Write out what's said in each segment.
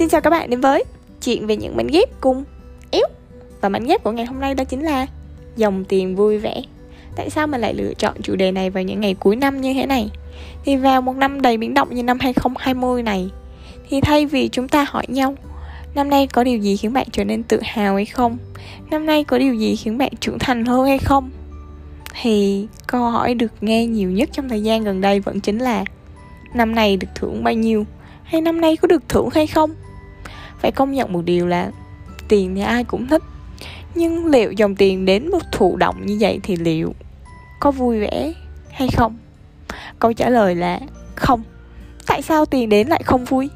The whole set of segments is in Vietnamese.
Xin chào các bạn đến với chuyện về những mảnh ghép cùng yếu Và mảnh ghép của ngày hôm nay đó chính là Dòng tiền vui vẻ Tại sao mình lại lựa chọn chủ đề này vào những ngày cuối năm như thế này Thì vào một năm đầy biến động như năm 2020 này, Thì thay vì chúng ta hỏi nhau, Năm nay có điều gì khiến bạn trở nên tự hào hay không? Năm nay có điều gì khiến bạn trưởng thành hơn hay không? Thì câu hỏi được nghe nhiều nhất trong thời gian gần đây vẫn chính là, Năm này được thưởng bao nhiêu? Hay năm nay có được thưởng hay không? Phải công nhận một điều là Tiền thì ai cũng thích. Nhưng liệu dòng tiền đến một thụ động như vậy thì liệu có vui vẻ hay không? Câu trả lời là không. Tại sao tiền đến lại không vui?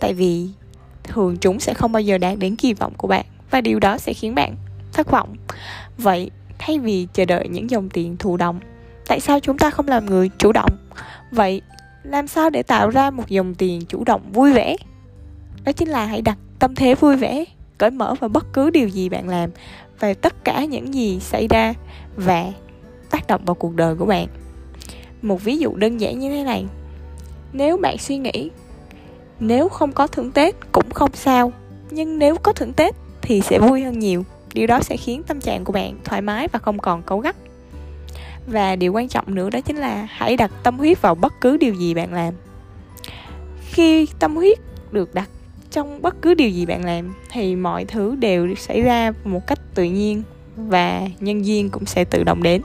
Tại vì thường chúng sẽ không bao giờ đạt đến kỳ vọng của bạn và điều đó sẽ khiến bạn thất vọng. Vậy, thay vì chờ đợi những dòng tiền thụ động, tại sao chúng ta không làm người chủ động? Vậy, làm sao để tạo ra một dòng tiền chủ động vui vẻ? Đó chính là hãy đặt tâm thế vui vẻ, cởi mở vào bất cứ điều gì bạn làm và tất cả những gì xảy ra và tác động vào cuộc đời của bạn. Một ví dụ đơn giản như thế này. Nếu bạn suy nghĩ, nếu không có thưởng tết cũng không sao, nhưng nếu có thưởng tết thì sẽ vui hơn nhiều. Điều đó sẽ khiến tâm trạng của bạn thoải mái và không còn cấu gắt. Và điều quan trọng nữa đó chính là hãy đặt tâm huyết vào bất cứ điều gì bạn làm. Khi tâm huyết được đặt trong bất cứ điều gì bạn làm thì mọi thứ đều xảy ra một cách tự nhiên và nhân duyên cũng sẽ tự động đến.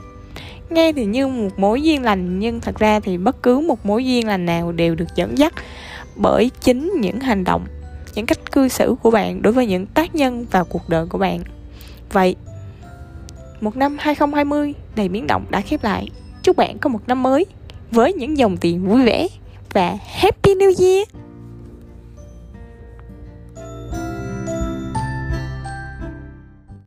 Nghe thì như một mối duyên lành, nhưng thật ra thì bất cứ một mối duyên lành nào đều được dẫn dắt bởi chính những hành động, những cách cư xử của bạn đối với những tác nhân vào cuộc đời của bạn. Vậy, một năm 2020 đầy biến động đã khép lại. Chúc bạn có một năm mới với những dòng tiền vui vẻ và Happy New Year!